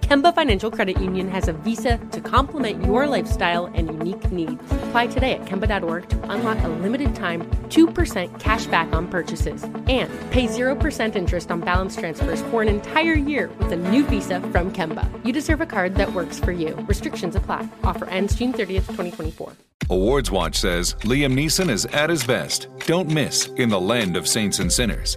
Kemba Financial Credit Union has a visa to complement your lifestyle and unique needs. Apply today at Kemba.org to unlock a limited time 2% cash back on purchases and pay 0% interest on balance transfers for an entire year with a new visa from Kemba. You deserve a card that works for you. Restrictions apply. Offer ends June 30th, 2024. Awards Watch says Liam Neeson is at his best. Don't miss In the Land of Saints and Sinners.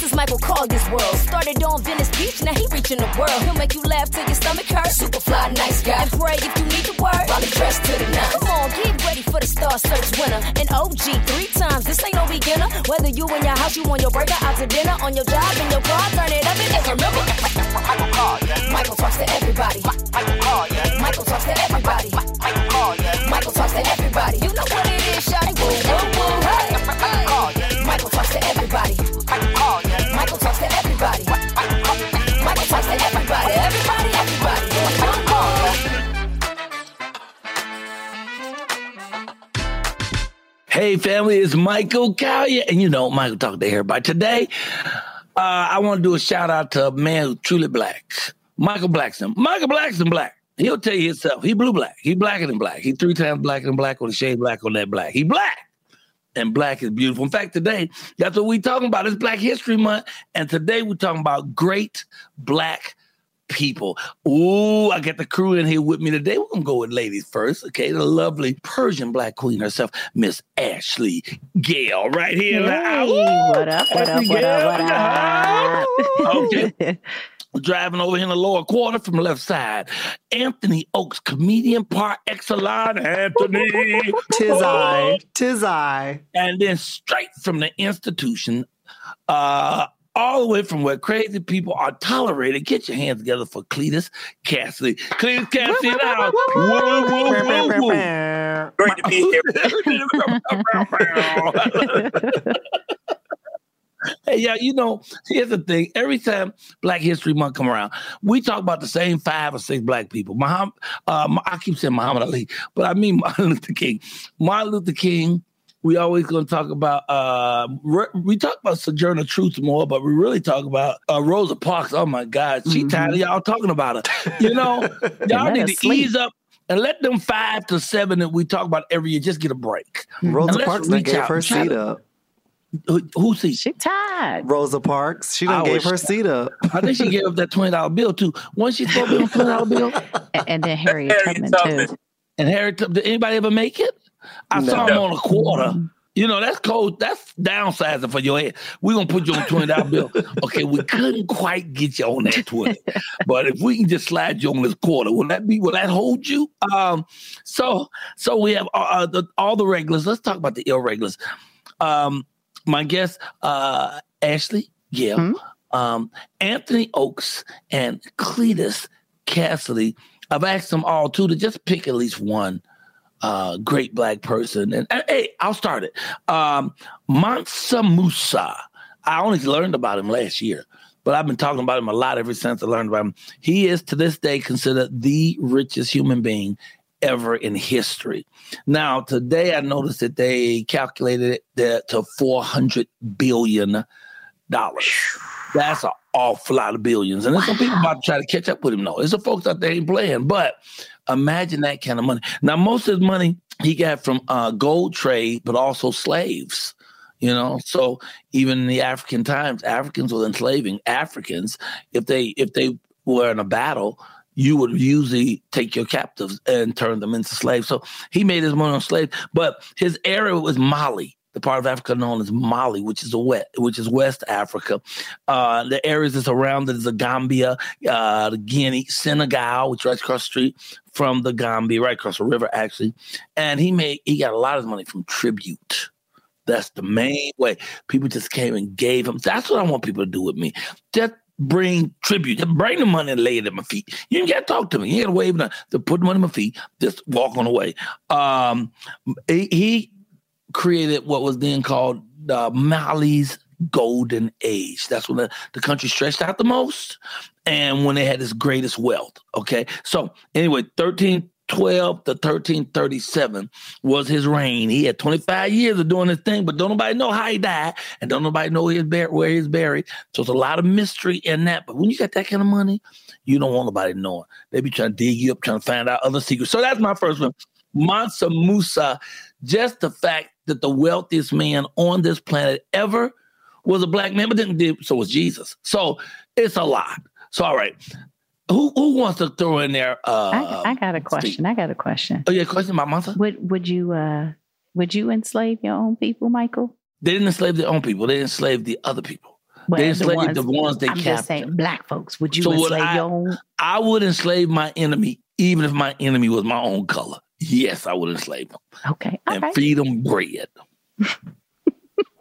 This is Michael Colyar's world. Started on Venice Beach, now he reaching the world. He'll make you laugh till your stomach hurts. Super fly, nice guy. And pray if you need the word. While he dressed to the nines. Come on, get ready for the Star Search winner. An OG three times. This ain't no beginner. Whether you in your house, you on your burger, out to dinner, on your job, in your car, turn it up and remember. Michael Colyar. Michael talks to everybody. Michael Colyar. Michael talks to Hey, family, it's Michael Colyar, and you know, Michael talk to everybody. Today, uh, I want to do a shout out to a man who's truly black, Michael Blackson. Michael Blackson black. He'll tell you himself. He blue black. He blacker than black. He three times blacker than black with a shade black on that black. He black. And black is beautiful. In fact, today, that's what we talking about. It's Black History Month. And today we're talking about great black people. Ooh, I got the crew in here with me today. We're gonna go with ladies first, okay? The lovely Persian black queen herself, Miss Ashley Gale, right here. in the house. Hey, what up, what up, what up, what up? Okay. Driving over here in the lower quarter from the left side, Anthony Oaks, comedian par excellence, Anthony. Tis I, tis I. And then straight from the institution, uh, all the way from where crazy people are tolerated. Get your hands together for Cletus Cassidy. Cletus Cassidy in the house. Woo, woo, woo, woo. Great to be here. Hey, yeah, you know, here's the thing. Every time Black History Month come around, we talk about the same five or six black people. Muhammad, uh, I keep saying Muhammad Ali, but I mean Martin Luther King. Martin Luther King. We always going to talk about. Uh, re- we talk about Sojourner Truth more, but we really talk about uh, Rosa Parks. Oh my God, she tired of y'all talking about her. You know, y'all need to sleep. ease up. And let them five to seven that we talk about every year just get a break. Rosa Parks done reach gave out her seat to- up. Who, who seat? She tired. Rosa Parks, she I done gave wish- her seat up. I think she gave up that twenty dollar bill too. Once she supposed to be on twenty dollar bill, A- And then Harriet Harriet Tubman, too. And Harry, did anybody ever make it? I saw him on a quarter. You know that's cold. That's downsizing for your head. We're gonna put you on twenty dollar bill. Okay, we couldn't quite get you on that twenty, but if we can just slide you on this quarter, will that be? Will that hold you? Um, so so we have uh, uh, the, all the regulars. Let's talk about the irregulars. Um, my guest, uh, Ashley Gill, Hmm? um, Anthony Oaks, and Cletus Cassidy. I've asked them all too to just pick at least one uh, great black person. And, and, hey, I'll start it. Um, Mansa Musa. I only learned about him last year, but I've been talking about him a lot ever since I learned about him. He is to this day considered the richest human being ever in history. Now, today I noticed that they calculated it to four hundred billion dollars. That's an awful lot of billions. And there's some people about to try to catch up with him. though. there's some folks out there ain't playing. But imagine that kind of money. Now, most of his money he got from uh, gold trade, but also slaves. You know, so even in the African times, Africans were enslaving Africans. If they if they were in a battle, you would usually take your captives and turn them into slaves. So he made his money on slaves, but his area was Mali, the part of Africa known as Mali, which is a wet, which is West Africa. Uh, the areas that's around it is the Gambia, uh, the Guinea, Senegal, which right across the street from the Gambia, right across the river actually. And he made he got a lot of money from tribute. That's the main way. People just came and gave him. That's what I want people to do with me. Just bring tribute. Just bring the money and lay it at my feet. You ain't got to talk to me. You ain't got to wave nothing. To put money at my feet. Just walk on the way. Um, he created what was then called uh, Mali's golden age. That's when the, the country stretched out the most and when they had its greatest wealth. Okay. So anyway, 13 12 to 1337 was his reign. He had 25 years of doing this thing, but don't nobody know how he died, and don't nobody know his bar- where he's buried. So it's a lot of mystery in that. But when you got that kind of money, you don't want nobody knowing. They be trying to dig you up, trying to find out other secrets. So that's my first one. Mansa Musa, just the fact that the wealthiest man on this planet ever was a black man, but didn't do so was Jesus. So it's a lot. So all right. Who who wants to throw in there? Uh, I, I got a question. I got a question. Oh yeah, question about Mansa. Would would you uh would you enslave your own people, Michael? They didn't enslave their own people. They enslaved the other people. Well, they the enslaved ones- the ones they I'm captured. just saying, black folks. Would you So would enslave I- your own? I would enslave my enemy, even if my enemy was my own color. Yes, I would enslave them Okay, all and right. feed them bread. no.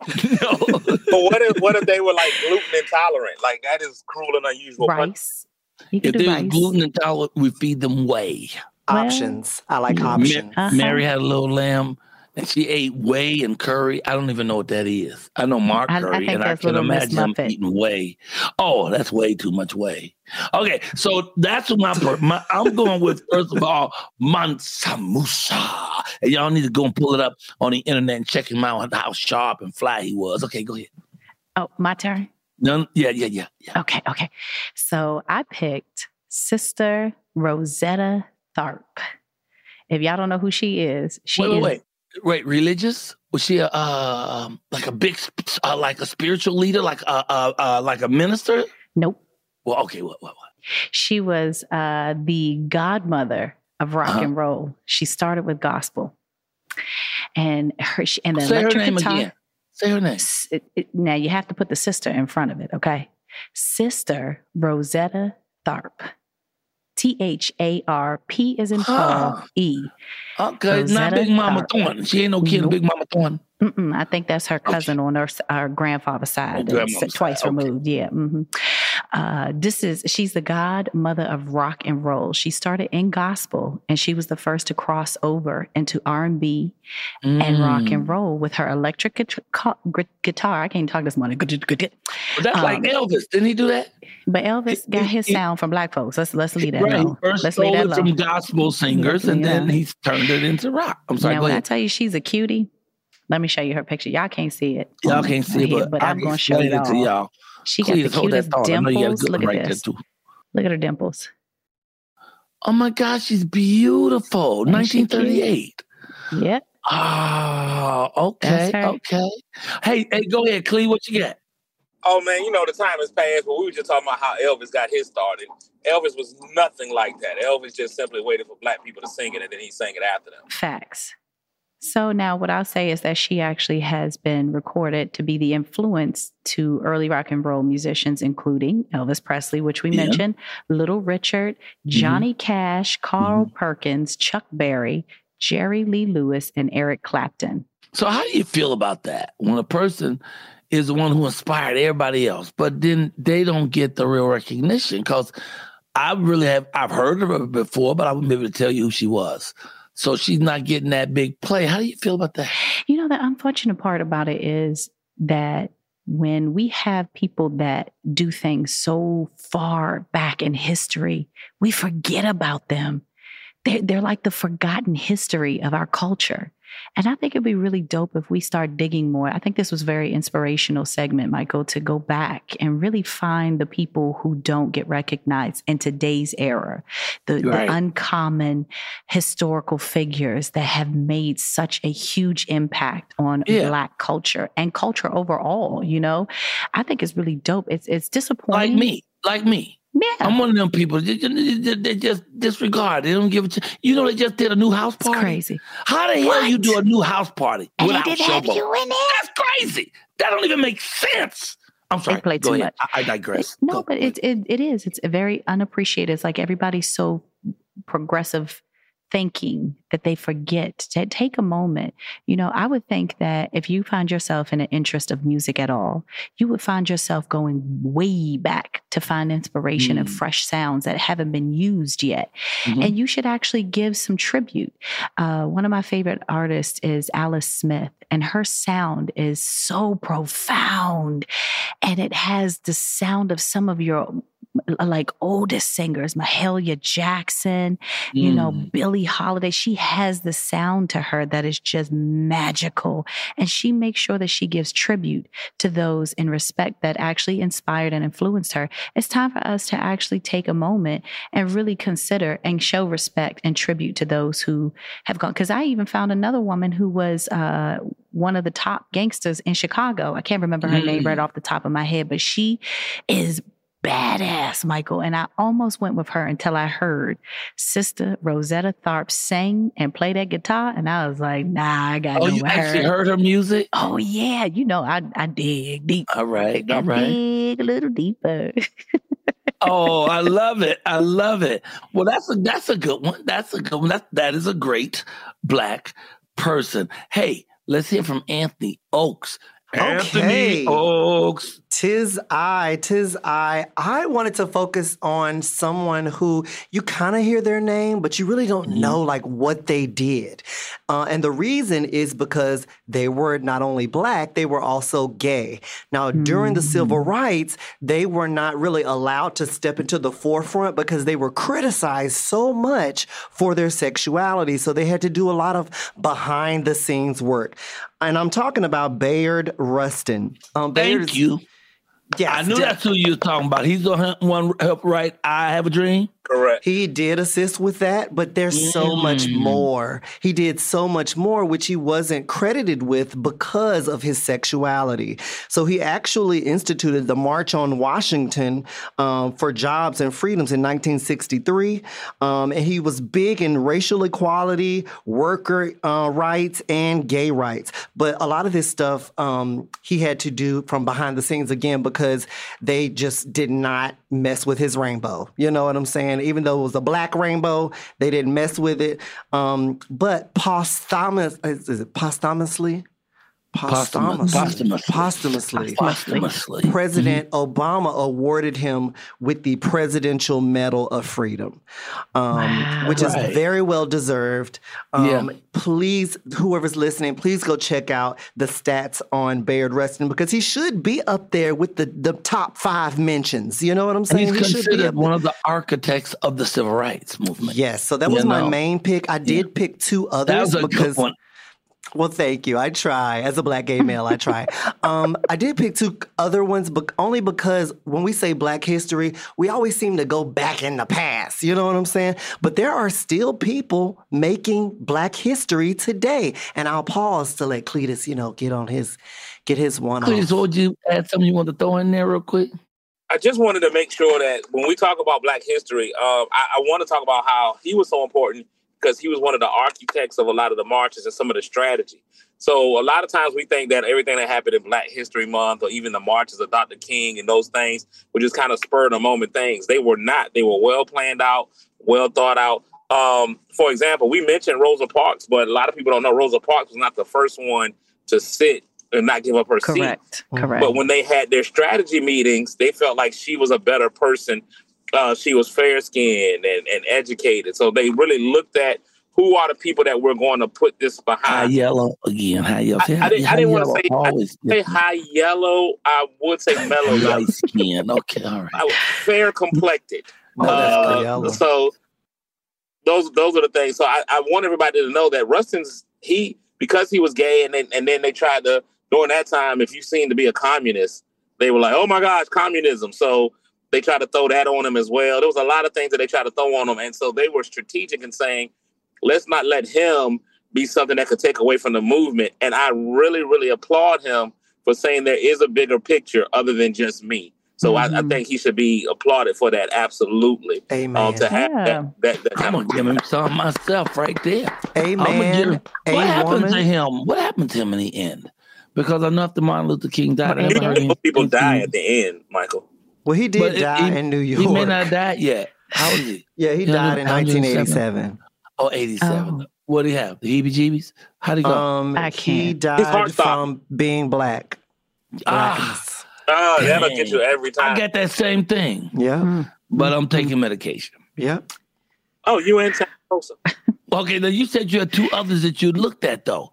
But what if what if they were like gluten intolerant? Like that is cruel and unusual. punishment. Rice. You could If do they rice. gluten intolerant, we feed them whey. Well, Options. I like yeah. options. Uh-huh. Mary had a little lamb, and she ate whey and curry. I don't even know what that is. I know Mark I- I Curry, think and I can imagine him eating whey. Oh, that's way too much whey. Okay, so that's my, my I'm going with. First of all, Mansa Musa, and y'all need to go and pull it up on the internet and check him out how sharp and fly he was. Okay, go ahead. Oh, my turn. None, yeah, yeah, yeah, yeah. Okay, okay. So I picked Sister Rosetta Tharpe. If y'all don't know who she is, she wait, wait, is wait, wait. Religious? Was she a uh, like a big, uh, like a spiritual leader, like a uh, uh, like a minister? nope. Well, okay, what, what, what? She was uh, the godmother of rock Uh-huh. and roll. She started with gospel, and her she- and the Say her name guitar. again. Say her name. It- it- now you have to put the sister in front of it, okay? Sister Rosetta Tharpe. T H A R P is in Paul Huh. E. Ah, okay, it's not Big Mama. Thornton. She ain't no kid Nope. Big Mama Thornton. Mm-mm, I think that's her cousin on her, our grandfather's side. Oh, twice side, okay. removed. Yeah. hmm Uh, this is she's the godmother of rock and roll. She started in gospel, and she was the first to cross over into R and B and rock Mm. and roll with her electric guit- guitar. I can't talk this morning. But But that's like um, Elvis. Didn't he do that? But Elvis got his sound from black folks. Let's let's leave that Right. Alone. first Let's leave that it from gospel singers, and then he's turned it into rock. I'm sorry. now, when I tell you she's a cutie, let me show you her picture. Y'all can't see it. Y'all can't see it, but, but I I'm going to show you it to y'all. She Please got the hold cutest thought. I know you got a dimples. Look at right this. too. Look at her dimples. Oh my gosh, she's beautiful. Ain't she cute? 1938. Yep. Oh, okay, okay. Hey, hey, go ahead, Clee. What you got? Oh man, you know the time has passed, but we were just talking about how Elvis got his started. Elvis was nothing like that. Elvis just simply waited for black people to sing it, and then he sang it after them. Facts. So now what I'll say is that she actually has been recorded to be the influence to early rock and roll musicians, including Elvis Presley, which we Yeah. mentioned, Little Richard, mm-hmm. Johnny Cash, Carl mm-hmm. Perkins, Chuck Berry, Jerry Lee Lewis, and Eric Clapton. So, how do you feel about that when a person is the one who inspired everybody else, but then they don't get the real recognition? Because I really have. I've heard of her before, but I wouldn't be able to tell you who she was. So she's not getting that big play. How do you feel about that? You know, the unfortunate part about it is that when we have people that do things so far back in history, we forget about them. They're, they're like the forgotten history of our culture. And I think it'd be really dope if we start digging more. I think this was very inspirational segment, Michael, to go back and really find the people who don't get recognized in today's era, the, right. the uncommon historical figures that have made such a huge impact on yeah. Black culture and culture overall. You know, I think it's really dope. It's it's disappointing. Like me, like me. Yeah. I'm one of them people. They, they, they, just disregard. They don't give it. To, you know, they just did a new house party. It's crazy. How the what? hell you do a new house party and without didn't have you in it? That's crazy. That don't even make sense. I'm sorry. They play too much. I, I digress. no, Go, but it, it it is. It's very unappreciated. It's like everybody's so progressive thinking that they forget to take a moment. You know, I would think that if you find yourself in an interest of music at all, you would find yourself going way back to find inspiration mm. and fresh sounds that haven't been used yet. Mm-hmm. And you should actually give some tribute. Uh, one of my favorite artists is Alice Smith, and her sound is so profound and it has the sound of some of your like oldest singers, Mahalia Jackson, mm. you know, mm. Billie Holiday. She has the sound to her that is just magical. And she makes sure that she gives tribute to those in respect that actually inspired and influenced her. It's time for us to actually take a moment and really consider and show respect and tribute to those who have gone. Because I even found another woman who was uh, one of the top gangsters in Chicago. I can't remember her mm. name right mm. off the top of my head, but she is badass, Michael. And I almost went with her until I heard Sister Rosetta Tharpe sing and play that guitar. And I was like, nah, I got oh, you actually heard her music? Oh, yeah. You know, I, I dig deep. All right. All right. Dig a little deeper. oh, I love it. I love it. Well, that's a that's a good one. That's a good one. That that is a great black person. Hey, let's hear from Anthony Oaks. Anthony okay. Oaks. Tis I, tis I. I wanted to focus on someone who you kind of hear their name, but you really don't mm-hmm. know like what they did. Uh, and the reason is because they were not only black, they were also gay. Now, mm-hmm. during the civil mm. rights, they were not really allowed to step into the forefront because they were criticized so much for their sexuality. So they had to do a lot of behind the scenes work. And I'm talking about Bayard Rustin. Um, Thank you. Yes, I knew that's who you were talking about. He's the one help write I Have a Dream. Correct. He did assist with that, but there's mm. so much more. He did so much more, which he wasn't credited with because of his sexuality. So he actually instituted the March on Washington um, for Jobs and Freedoms in 1963. Um, and he was big in racial equality, worker uh, rights, and gay rights. But a lot of this stuff um, he had to do from behind the scenes again because they just did not mess with his rainbow. You know what I'm saying? And even though it was a black rainbow, they didn't mess with it. Um, but posthumous, is, is it posthumously? Posthumously. Posthumously. Posthumously. Posthumously. President mm-hmm. Obama awarded him with the Presidential Medal of Freedom, um, wow. which right. is very well deserved. Um, yeah. Please, whoever's listening, please go check out the stats on Bayard Rustin because he should be up there with the, the top five mentions. You know what I'm saying? And he's he considered one of the architects of the civil rights movement. Yes. So that was you my know. main pick. I did yeah. pick two others because well, thank you. I try. As a black gay male, I try. um, I did pick two other ones, but only because when we say black history, we always seem to go back in the past. You know what I'm saying? But there are still people making black history today. And I'll pause to let Cletus, you know, get on his get his one Cletus, off. would you add something you want to throw in there real quick? I just wanted to make sure that when we talk about black history, um, I, I want to talk about how he was so important because he was one of the architects of a lot of the marches and some of the strategy. So a lot of times we think that everything that happened in Black History Month or even the marches of Dr. King and those things were just kind of spur the moment things. They were not. They were well planned out, well thought out. Um, for example, we mentioned Rosa Parks, but a lot of people don't know Rosa Parks was not the first one to sit and not give up her correct, seat. Correct. But when they had their strategy meetings, they felt like she was a better person uh, she was fair skinned and, and educated. So they really looked at who are the people that we're going to put this behind. High yellow again. High yellow. I, I didn't, I didn't want to say, say high yellow. I would say mellow light skin. Okay, all right. I, fair complected. uh, so those those are the things. So I, I want everybody to know that Rustin's he because he was gay and then and then they tried to during that time if you seemed to be a communist they were like oh my gosh communism so they tried to throw that on him as well there was a lot of things that they tried to throw on him and so they were strategic in saying let's not let him be something that could take away from the movement and i really really applaud him for saying there is a bigger picture other than just me so mm-hmm. I, I, mm-hmm. think he should be applauded for that. Absolutely. Amen. Um, to have yeah. that, that, that I'm gonna give him some myself right there. Amen. Him, what happened to him? What happened to him in the end? Because I know after Martin Luther King died, people die at the end, Michael. Well, he did but die he, in New York. He may not die yet. How old is he? yeah, he died in 1987. Oh, 87. Oh. What do you have? The heebie-jeebies? How did he go? Um, I can't. He died from being black. Ah. Oh, that'll get you every time. I get that same thing. Yeah. Mm-hmm. But I'm taking medication. Yeah. Oh, you ain't also. okay, now you said you had two others that you looked at though.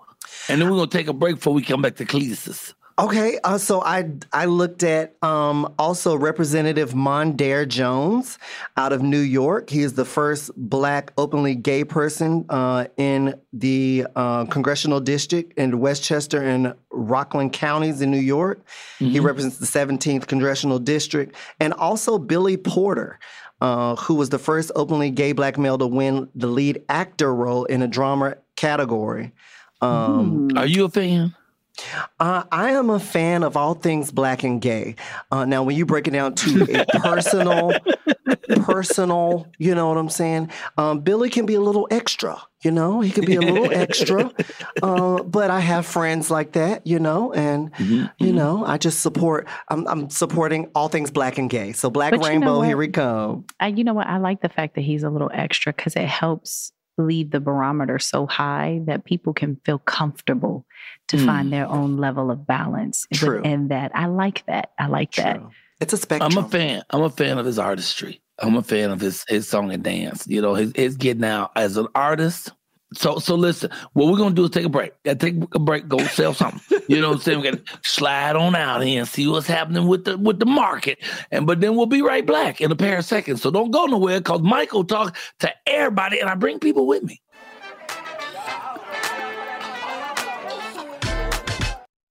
And then we're gonna take a break before we come back to Cletus. Okay, uh, so I I looked at um, also Representative Mondaire Jones out of New York. He is the first Black openly gay person uh, in the uh, congressional district in Westchester and Rockland counties in New York. Mm-hmm. He represents the 17th congressional district, and also Billy Porter. Uh, who was the first openly gay black male to win the lead actor role in a drama category? Um, Are you a fan? Uh, I am a fan of all things black and gay. Uh, now, when you break it down to a personal, personal, you know what I'm saying? Um, Billy can be a little extra, you know, he can be a little extra. Uh, but I have friends like that, you know, and, mm-hmm, you mm-hmm. know, I just support, I'm, I'm, supporting all things black and gay. So, Black but Rainbow, you know here we come. I, you know what? I like the fact that he's a little extra because it helps leave the barometer so high that people can feel comfortable to mm. find their own level of balance. True. And that I like that. I like True. that. It's a spectrum. I'm a fan. I'm a fan of his artistry. I'm a fan of his his song and dance. You know, his, his getting out as an artist. So so listen, what we're gonna do is take a break. Gotta take a break, go sell something. you know what I'm saying? We gotta slide on out here and see what's happening with the with the market. And but then we'll be right back in a pair of seconds. So don't go nowhere because Michael talk to everybody and I bring people with me.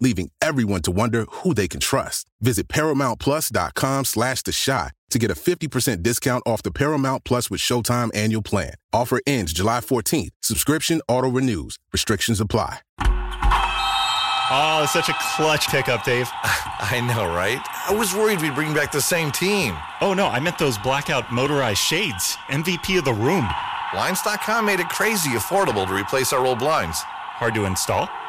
leaving everyone to wonder who they can trust. Visit ParamountPlus.com slash The Shot to get a 50% discount off the Paramount Plus with Showtime annual plan. Offer ends July 14th. Subscription auto-renews. Restrictions apply. Oh, such a clutch pickup, Dave. I know, right? I was worried we'd bring back the same team. Oh, no, I meant those blackout motorized shades. MVP of the room. Blinds.com made it crazy affordable to replace our old blinds. Hard to install?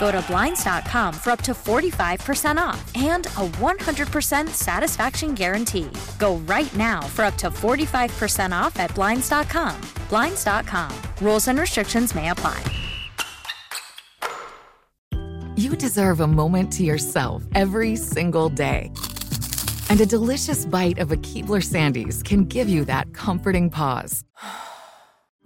Go to Blinds.com for up to 45% off and a 100% satisfaction guarantee. Go right now for up to 45% off at Blinds.com. Blinds.com. Rules and restrictions may apply. You deserve a moment to yourself every single day. And a delicious bite of a Keebler Sandies can give you that comforting pause.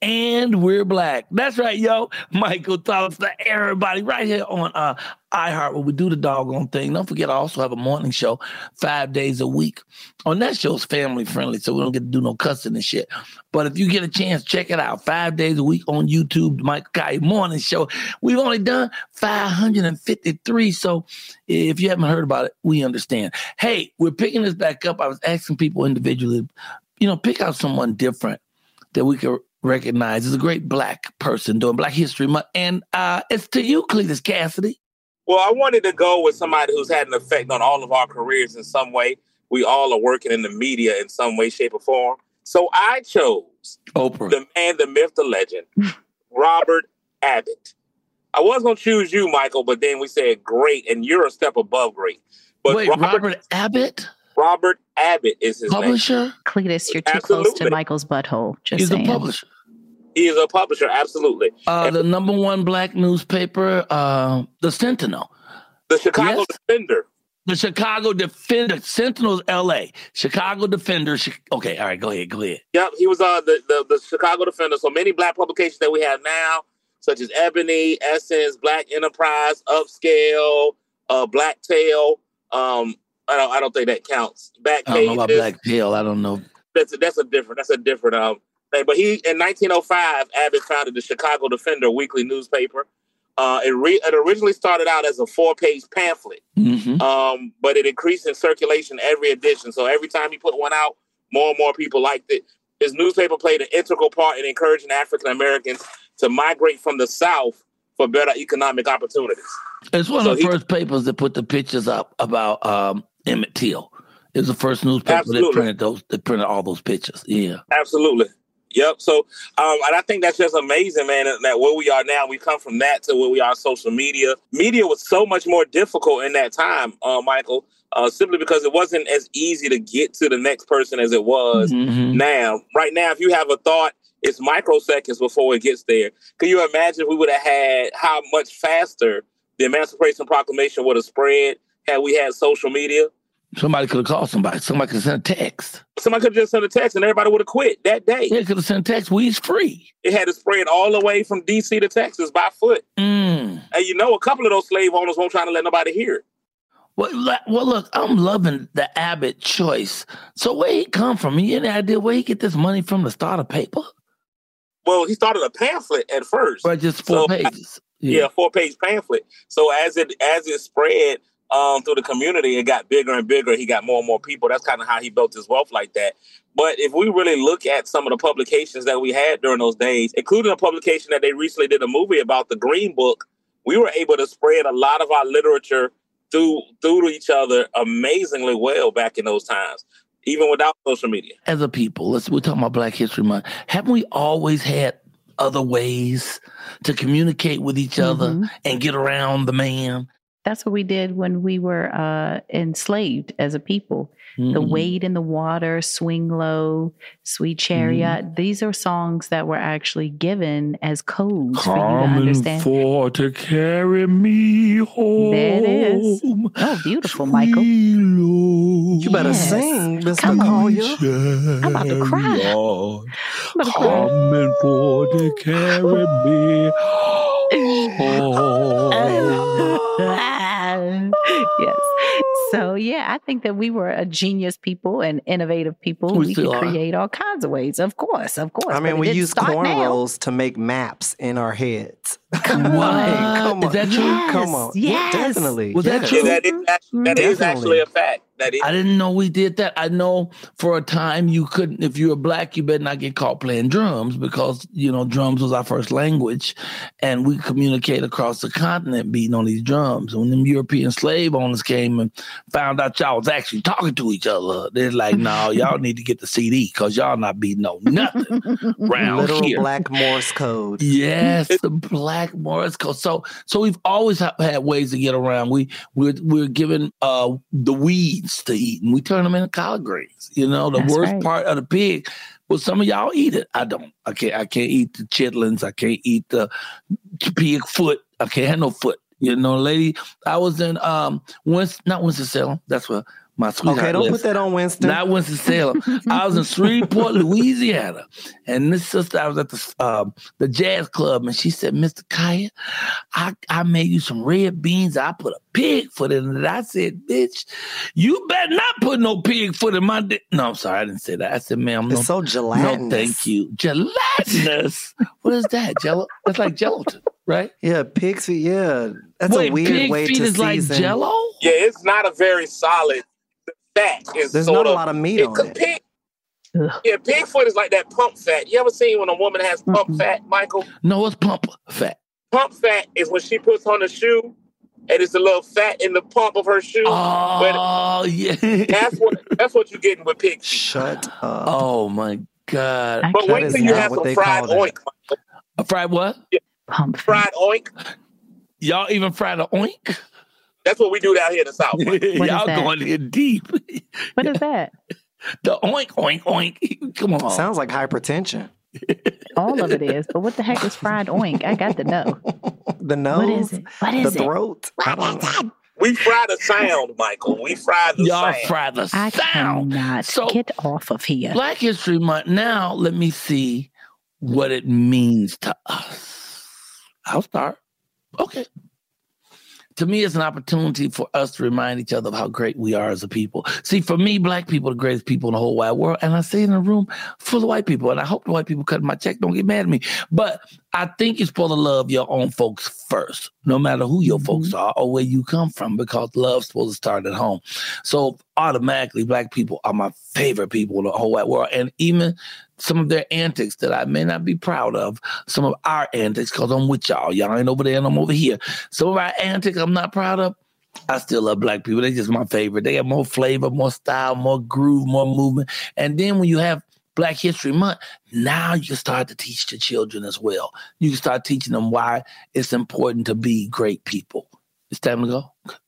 And we're black. That's right, yo. Michael talks to everybody right here on uh, iHeart where we do the doggone thing. Don't forget, I also have a morning show five days a week. On that show's family friendly, so we don't get to do no cussing and shit. But if you get a chance, check it out. Five days a week on YouTube, Michael Kai Morning Show. We've only done 553. So if you haven't heard about it, we understand. Hey, we're picking this back up. I was asking people individually, you know, pick out someone different that we could recognize as a great black person doing Black History Month. And uh, it's to you, Cletus Cassidy. Well, I wanted to go with somebody who's had an effect on all of our careers in some way. We all are working in the media in some way, shape, or form. So I chose Oprah, the man, the myth, the legend, Robert Abbott. I was going to choose you, Michael, but then we said great, and you're a step above great. But Wait, Robert, Robert Abbott? Robert Abbott is his publisher. Name. Cletus, you're too Absolutely. close to Michael's butthole. Just He's saying. a publisher. He is a publisher, absolutely. Uh, the number one black newspaper, uh, the Sentinel. The Chicago Yes. Defender. The Chicago Defender. Sentinel's L.A. Chicago Defender. Okay, all right, go ahead, go ahead. Yep, he was uh, the, the the Chicago Defender. So many black publications that we have now, such as Ebony, Essence, Black Enterprise, Upscale, uh, Black Tail. Um, I don't I don't think that counts. Back I don't know about. Black Tail. I don't know. That's a, that's a different that's a different um thing. But he in 1905, Abbott founded the Chicago Defender weekly newspaper. Uh, it, re- it originally started out as a four page pamphlet, Mhm. um, but it increased in circulation every edition. So every time he put one out, more and more people liked it. His newspaper played an integral part in encouraging African Americans to migrate from the South for better economic opportunities. It's one So of the he- first papers that put the pictures up about um, Emmett Till. It was the first newspaper that printed those. That printed all those pictures. Yeah. Absolutely. Yep. So, um, and I think that's just amazing, man. That where we are now, we come from that to where we are. On social media, media was so much more difficult in that time, uh, Michael. Uh, simply because it wasn't as easy to get to the next person as it was Mhm. now. Right now, if you have a thought, it's microseconds before it gets there. Can you imagine if we would have had how much faster the Emancipation Proclamation would have spread had we had social media? Somebody could have called somebody. Somebody could have sent a text. Somebody could have just sent a text and everybody would have quit that day. Yeah, could have sent a text. We's free. It had to spread all the way from DC to Texas by foot. Mm. And you know, a couple of those slave owners won't try to let nobody hear it. Well, well, look, I'm loving the Abbott choice. So where he come from? You any idea where he get this money from to start a paper? Well, he started a pamphlet at first. Or just four So, pages? Yeah, four page pamphlet. So as it as it spread um, through the community, it got bigger and bigger. He got more and more people. That's kind of how he built his wealth like that. But if we really look at some of the publications that we had during those days, including a publication that they recently did a movie about, the Green Book, we were able to spread a lot of our literature through through to each other amazingly well back in those times, even without social media. As a people, let's we're talking about Black History Month. Haven't we always had other ways to communicate with each other Mhm. and get around the man? That's what we did when we were uh, enslaved as a people. The Mhm. Wade in the Water, Swing Low, Sweet Chariot. These are songs that were actually given as codes for you to Coming understand. for to carry me home. There it is. Oh, beautiful, Michael. You better Yes. sing, Mr. Come on. Colyar. I'm about to cry. Chariot, I'm about to cry. For to carry me home. Yes. So oh. yeah, I think that we were a genius people and innovative people. We We, could are. create all kinds of ways. Of course, of course. I mean, we didn't use start now. cornrows to make maps in our heads. Come on. come Is on. that true? Yes, Come on. yes. Definitely. Was that true? Yeah, that is, act- that is actually a fact. That is? I didn't know we did that. I know for a time you couldn't, if you were black, you better not get caught playing drums because, you know, drums was our first language and we communicate across the continent beating on these drums. When them European slave owners came and found out y'all was actually talking to each other, they're like, no, y'all need to get the CD because y'all not beating on nothing around Literal here. black Morse code. Yes, the black Morse code. So, so we've always ha- had ways to get around. We we're we're given uh the to eat, and we turn them into collard greens. You know, the That's worst right. part of the pig. Well, some of y'all eat it. I don't. I can't. I can't eat the chitlins. I can't eat the pig foot. I can't have no foot. You know, lady. I was in um, Winston, not Winston Salem. That's where my sweetheart Okay, don't lives. put that on Winston. Not Winston Salem. I was in Shreveport, Louisiana, and this sister, I was at the um, the jazz club, and she said, "Mr. Kaya, I I made you some red beans. I put a pig foot in it." I said, "Bitch, you better not put no pig foot in my." Di-. No, I'm sorry, I didn't say that. I said, "Ma'am, It's no, so gelatinous." no, thank you, gelatinous. what is that? Jello? That's like gelatin, right? Yeah, pig's feet. Yeah, that's Wait, a weird pig way feet to is season. like Jello. Yeah, it's not a very solid. The fat is There's sort not a lot of meat on it. Pig, yeah, pig foot is like that pump fat. You ever seen when a woman has pump fat, Michael? No, it's pump fat. Pump fat is when she puts on a shoe, and it's a little fat in the pump of her shoe. Oh yeah. That's what that's what you're getting with pig feet. Shut up. Oh my god. I But can't wait till you have some fried oink. A fried what? pump. fat. Fried oink. Y'all even fried a oink? That's what we do down here in the south. Michael. What is Y'all going in deep. What is that? The oink, oink, oink. Come on. Sounds like hypertension. All of it is. But what the heck is fried oink? I got to know. The nose, What is it? What the is it? throat. I don't know. We fry the sound, Michael. We fry the sound. Y'all sound. fried the I sound. cannot So- get off of here. Black History Month. Now let me see what it means to us. I'll start. Okay. To me, it's an opportunity for us to remind each other of how great we are as a people. See, for me, black people are the greatest people in the whole wide world. And I say in a room full of white people. And I hope the white people cutting my check don't get mad at me. But I think you're supposed to love your own folks first, no matter who your mm-hmm. folks are or where you come from, because love's supposed to start at home. So automatically, black people are my favorite people in the whole wide world. And even some of their antics that I may not be proud of, some of our antics, because I'm with y'all. Y'all ain't over there and I'm over here. Some of our antics I'm not proud of. I still love black people. They're just my favorite. They have more flavor, more style, more groove, more movement. And then when you have Black History Month, now you start to teach the children as well. You can start teaching them why it's important to be great people. It's time to go. Gotta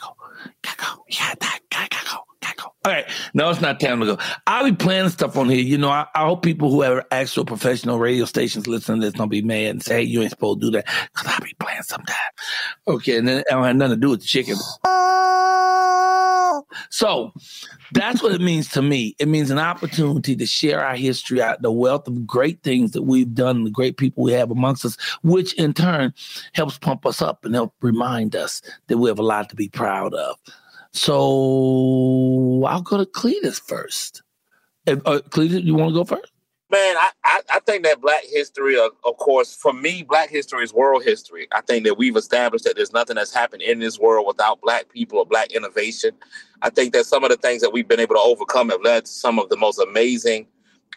go. Gotta go. Yeah, gotta go. All right. No, it's not time to go. I'll be playing stuff on here. You know, I, I hope people who have actual professional radio stations listening to this don't be mad and say, hey, you ain't supposed to do that. Because I'll be playing sometime. Okay. And then it don't have nothing to do with the chicken. So that's what it means to me. It means an opportunity to share our history, our, the wealth of great things that we've done, the great people we have amongst us, which in turn helps pump us up and help remind us that we have a lot to be proud of. So I'll go to Cletus first. If, uh, Cletus, you want to go first? Man, I, I, I think that Black history, of, of course, for me, Black history is world history. I think that we've established that there's nothing that's happened in this world without Black people or Black innovation. I think that some of the things that we've been able to overcome have led to some of the most amazing,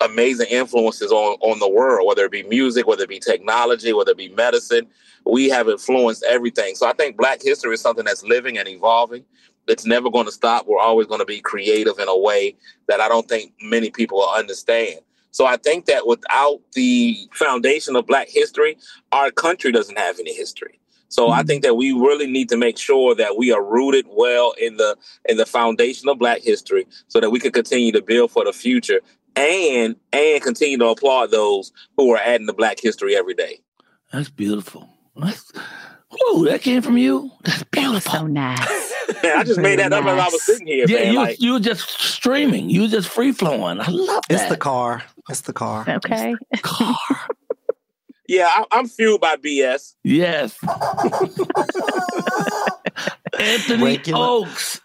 amazing influences on, on the world, whether it be music, whether it be technology, whether it be medicine. We have influenced everything. So I think Black history is something that's living and evolving. It's never going to stop. We're always going to be creative in a way that I don't think many people will understand. So I think that without the foundation of Black history, our country doesn't have any history. So I mm-hmm. think that we really need to make sure that we are rooted well in the in the foundation of Black history, so that we can continue to build for the future and and continue to applaud those who are adding to Black history every day. That's beautiful. That's, whoa, that came from you? That's beautiful. So nice. Man, I just made that up as I was sitting here. Yeah, man. you, like, you were just streaming. You were just free flowing. I love that. It's the car. It's the car. Okay. car. yeah, I, I'm fueled by BS. Yes. Anthony Regular. Oaks.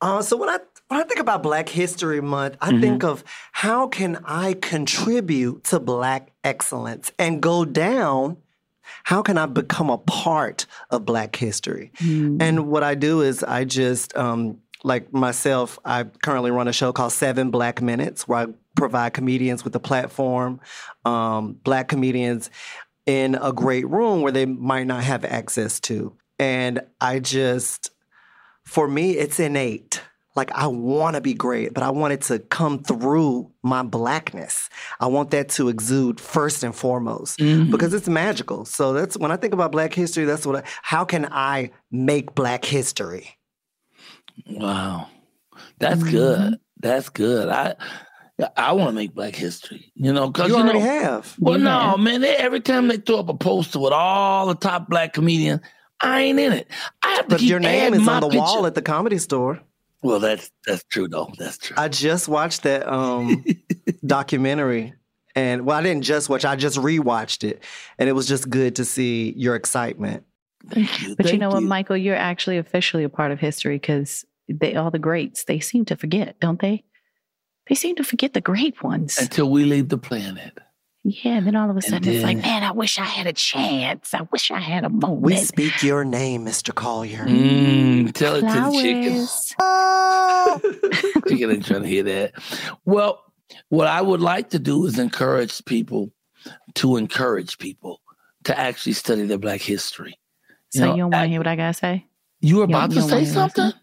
Uh, so when I when I think about Black History Month, I think of how can I contribute to Black excellence and go down. How can I become a part of Black history? And what I do is I just um, like myself, I currently run a show called Seven Black Minutes, where I provide comedians with a platform, um, black comedians in a great room where they might not have access to. And I just, for me, it's innate. Like I want to be great, but I want it to come through my blackness. I want that to exude first and foremost Mm-hmm. because it's magical. So that's when I think about Black history. That's what. I, how can I make Black history? Wow, that's Mm-hmm. good. That's good. I I want to make Black history. You know, because You you, already know, have. Well, You no, have. man. They, every time they throw up a poster with all the top Black comedians, I ain't in it. I have to But keep your name is on the picture. wall at the comedy store. Well, that's that's true though. That's true. I just watched that um, documentary, and well, I didn't just watch. I just rewatched it, and it was just good to see your excitement. Thank you. But you thank know what, Michael? You're actually officially a part of history because they all the greats they seem to forget, don't they? They seem to forget the great ones. Until we leave the planet. Yeah, and then all of a And sudden it's like, man, I wish I had a chance. I wish I had a moment. We speak your name, Mr. Colyar. Mm, tell it to the chickens. Chicken ain't trying to hear that. Well, what I would like to do is encourage people to encourage people to actually study their Black history. So you, don't want to hear what I gotta say? You were You about to you say wanna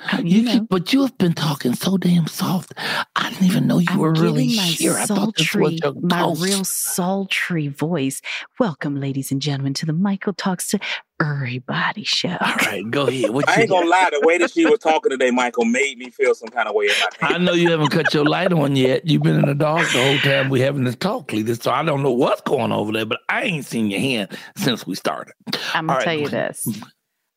hear what I something. You You, know. keep, but you have been talking so damn soft. I didn't even know you I'm were really giving my here. I thought this was your my ghost. real sultry voice. Welcome, ladies and gentlemen, to the Michael Talks to Everybody show. All right, go ahead. What I ain't gonna got? lie, the way that she was talking today, Michael, made me feel some kind of way I know you haven't cut your light on yet. You've been in the dark the whole time we having this talk, Cletus. So I don't know what's going on over there, but I ain't seen your hand since we started. I'm gonna All right, tell you this.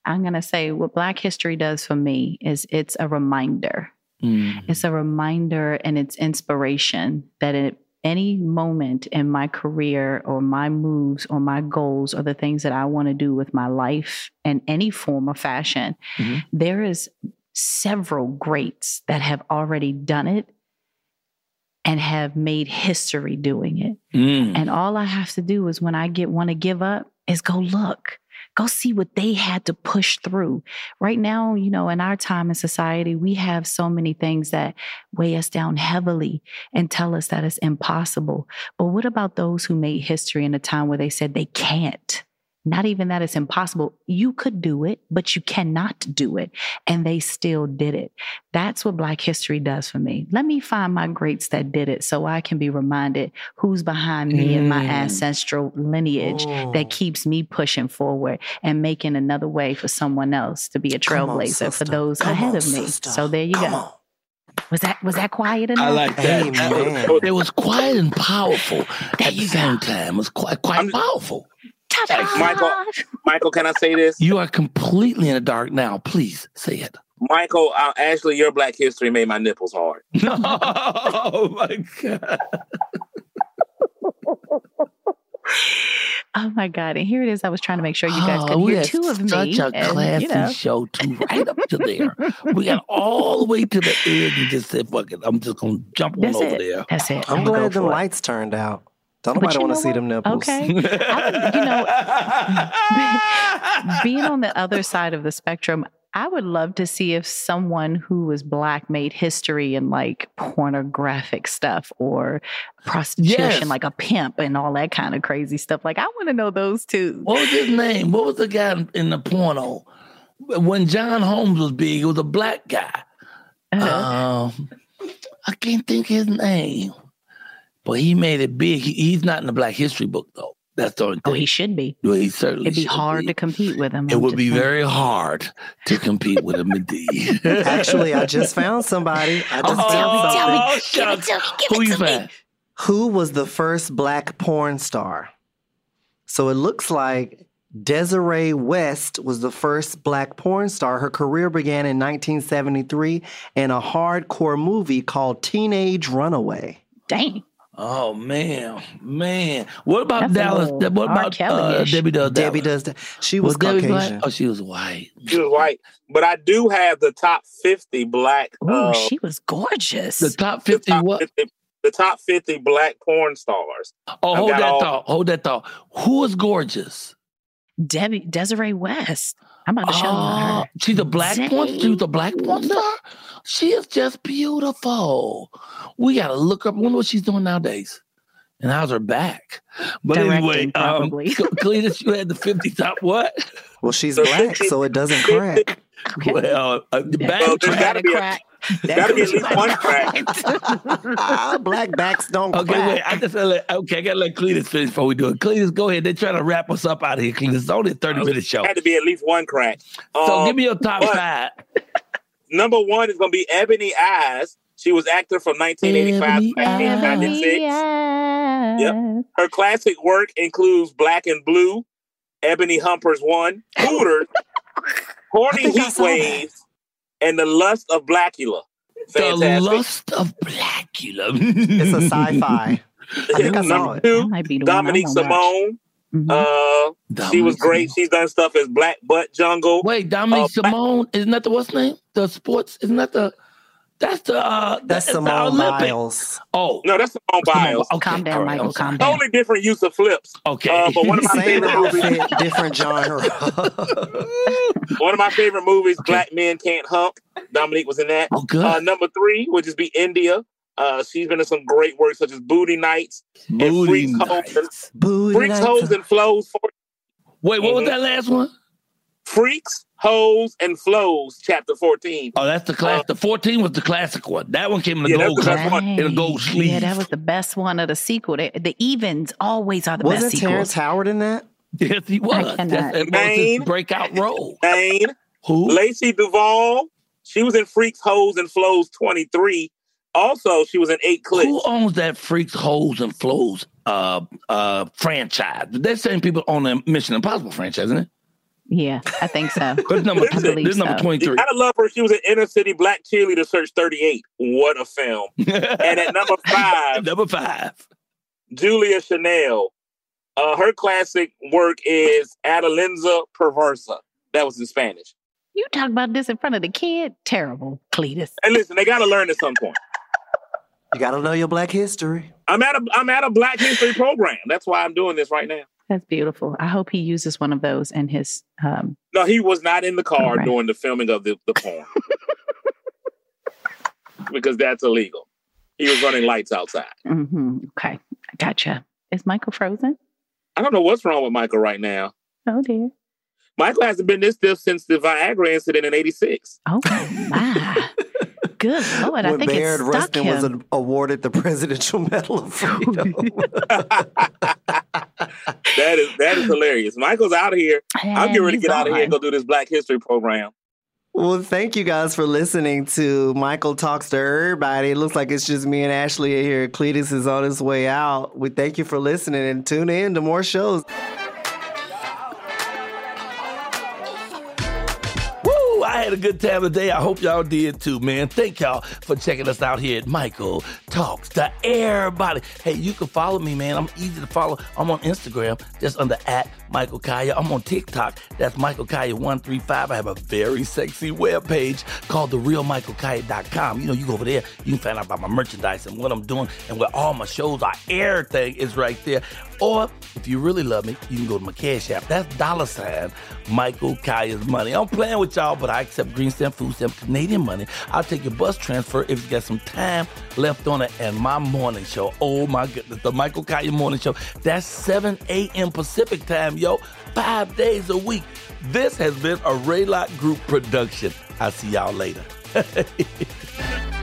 I'm gonna say what Black History does for me is it's a reminder. Mm. It's a reminder and it's inspiration that at any moment in my career or my moves or my goals or the things that I want to do with my life in any form or fashion, Mhm. there is several greats that have already done it and have made history doing it. Mm. And all I have to do is when I get want to give up is go look. Go see what they had to push through. Right now, you know, in our time in society, we have so many things that weigh us down heavily and tell us that it's impossible. But what about those who made history in a time where they said they can't? Not even that it's impossible. You could do it, but you cannot do it. And they still did it. That's what Black history does for me. Let me find my greats that did it so I can be reminded who's behind me and my Mm. ancestral lineage that keeps me pushing forward and making another way for someone else to be a Come on, trailblazer for those Come ahead on, of me. sister. So there you Come go. on. Was that was that quiet enough? I like that. Amen. It was quiet and powerful There at the you same time. It was quite quite I'm- powerful. Ta-da! Michael, Michael, can I say this? You are completely in the dark now. Please say it. Michael, uh, Ashley, your Black History made my nipples hard. oh my god. Oh my God. And here it is. I was trying to make sure you guys Oh, could we hear had two of me. Such a and, classy you know. show too, right up to there. We got all the way to the edge and just said, "Fuck it, I'm just gonna jump on That's over there." That's it. I'm I'ma go glad the for it. lights turned out. Don't But nobody you want to see them nipples. Okay. I would, you know, being on the other side of the spectrum, I would love to see if someone who was black made history in like pornographic stuff or prostitution, Yes. like a pimp and all that kind of crazy stuff. Like I want to know those too. What was his name? What was the guy in- in the porno? When John Holmes was big, it was a black guy. Uh-huh. Um, I can't think his name, but he made it big. He, he's not in the Black History book though. That's the only thing. oh, he should be. well, he certainly It'd be hard be. to compete with him. It I'm would be saying. very hard to compete with him indeed. Actually, I just found somebody. I just Oh, found somebody. oh, shucks. Who you find? Who was the first black porn star? So it looks like Desiree West was the first black porn star. Her career began in 1973 in a hardcore movie called Teenage Runaway. Dang. Oh man, man. What about That's Dallas? What R. about uh, Kelly-ish. Debbie does Debbie Dallas? does that. She was, Debbie black? Oh, she was white. She was white, but I do have the top fifty black. Oh, uh, she was gorgeous. The top the fifty. top What? 50 the top fifty black porn stars. Oh, I've hold that all- thought. Hold that thought. Who is gorgeous? Debbie Desiree West. I'm about to show you Oh, her. she's a black porn. She's a black porn star. She is just beautiful. We gotta look up. Wonder what she's doing nowadays. And how's her back? But anyway, Directing, um. Cletus, you had the fifty top. What? Well, she's black, so it doesn't crack. Well, uh, the back Well, there's crack. gotta be a, there's gotta be at least one crack. black backs don't Okay, crack. wait. I just gotta let, okay. I gotta let Cletus finish before we do it. Cletus, go ahead. They're trying to wrap us up out of here. Cletus, it's only a thirty minute show. Had to be at least one crack. So Um, give me your top but five. Number one is going to be Ebony Eyes. She was actor from 1985 to Ebony 1996. Yep. Her classic work includes Black and Blue, Ebony Humpers One, Hooters, Horny think I Heat. Waves, and The Lust of Blackula. The lust of Blackula. It's a sci-fi. I think I saw Number it. two, might be the one I Dominique wanna watch. Simone. Uh, she was Dominique great. She's done stuff as Black Butt Jungle. Wait, Dominique Uh, Black- Simone isn't that the what's name? The sports isn't that the that's the uh That's the Simone Olympic- Biles. Oh No, that's Simone Biles. Okay, Calm down, all right, Michael, I'm calm down. Totally different use of flips. Okay. Uh, but one of my Same favorite movies. different genre. One of my favorite movies, Black Men Can't Hump. Dominique was in that. Oh, good. Uh, number three would just be India. Uh, she's been in some great work such as Booty Nights and Booty Freaks, Hoes, and. Booty Freaks, nights. Hoes, and Flows. For, Wait, what was Mhm. that last one? Freaks, Hoes, and Flows, chapter 14. Oh, that's the class. the 14 was the classic one. That one came in the Yeah, gold the best in a gold sleeve. Yeah, that was the best one of the sequel. The, the evens always are the Wasn't best Terrence sequels. Howard in that? yes, he was. I That's, cannot. that was his Maine. breakout role. Maine, Who? Lacey Duvall. She was in Freaks, Hoes, and Flows 23. Also, she was in Eight Clicks. Who owns that Freaks, Holes, and Flows uh, uh, franchise? That same people own the Mission Impossible franchise, isn't it? Yeah, I think so. This number, I believe this number 23. I love her. She was an Inner City Black Cheerleader Search 38. What a film. And at number five, number five. Julia Chanel. Uh, her classic work is Adelinza Perversa. That was in Spanish. You talk about this in front of the kid? Terrible, Cletus. And listen, they gotta learn at some point. You got to know your black history. I'm at a I'm at a Black History program. That's why I'm doing this right now. That's beautiful. I hope he uses one of those in his. Um, No, he was not in the car Alright. during the filming of the, the porn. because that's illegal. He was running lights outside. mhm, Okay, I gotcha. Is Michael frozen? I don't know what's wrong with Michael right now. Oh dear. Michael hasn't been this stiff since the Viagra incident in 86. Oh my. Good Lord, I when think Bayard it stuck Rustin was him. a- awarded the Presidential Medal of Freedom. That is that is hilarious. Michael's out of here. I'm And getting ready to get out of here and go do this Black History program. well, thank you guys for listening to Michael Talks to Everybody. It looks like it's just me and Ashley here. Cletus is on his way out. We thank you for listening and tune in to more shows. Had a good time today. I hope y'all did too, man. Thank y'all for checking us out here at Michael Talks to Everybody. Hey, you can follow me, man. I'm easy to follow. I'm on Instagram, just under at Michael Colyar. I'm on TikTok. That's Michael Colyar135. I have a very sexy webpage called therealmichaelcolyar.com. You know, you go over there, you can find out about my merchandise and what I'm doing and where all my shows are. Everything is right there. Or if you really love me, you can go to my cash app. That's dollar sign Michael Colyar's money. I'm playing with y'all, but I accept green stamp, food stamp, Canadian money. I'll take your bus transfer if you got some time left on it. And my morning show, oh my goodness, the Michael Colyar morning show. That's 7 a.m. Pacific time, yo. Five days a week. This has been a Raylock Group production. I'll see y'all later.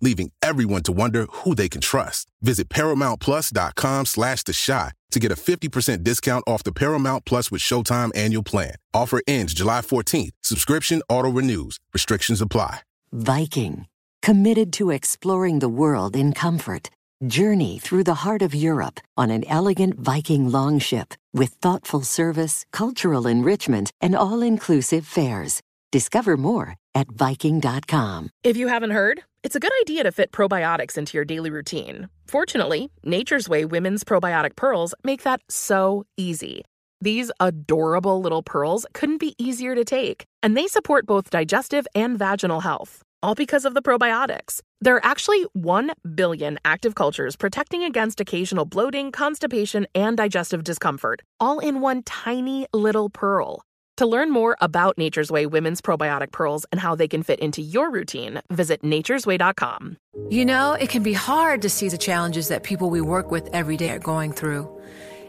leaving everyone to wonder who they can trust. Visit ParamountPlus.com slash The Chi to get a 50% discount off the Paramount Plus with Showtime annual plan. Offer ends July 14th. Subscription auto-renews. Restrictions apply. Viking, committed to exploring the world in comfort. Journey through the heart of Europe on an elegant Viking longship with thoughtful service, cultural enrichment, and all inclusive fares. Discover more at Viking.com. If you haven't heard, it's a good idea to fit probiotics into your daily routine. Fortunately, Nature's Way Women's Probiotic Pearls make that so easy. These adorable little pearls couldn't be easier to take, and they support both digestive and vaginal health, all because of the probiotics. There are actually 1 billion active cultures protecting against occasional bloating, constipation, and digestive discomfort, all in one tiny little pearl. To learn more about Nature's Way women's probiotic pearls and how they can fit into your routine, visit nature'sway.com. You know, it can be hard to see the challenges that people we work with every day are going through.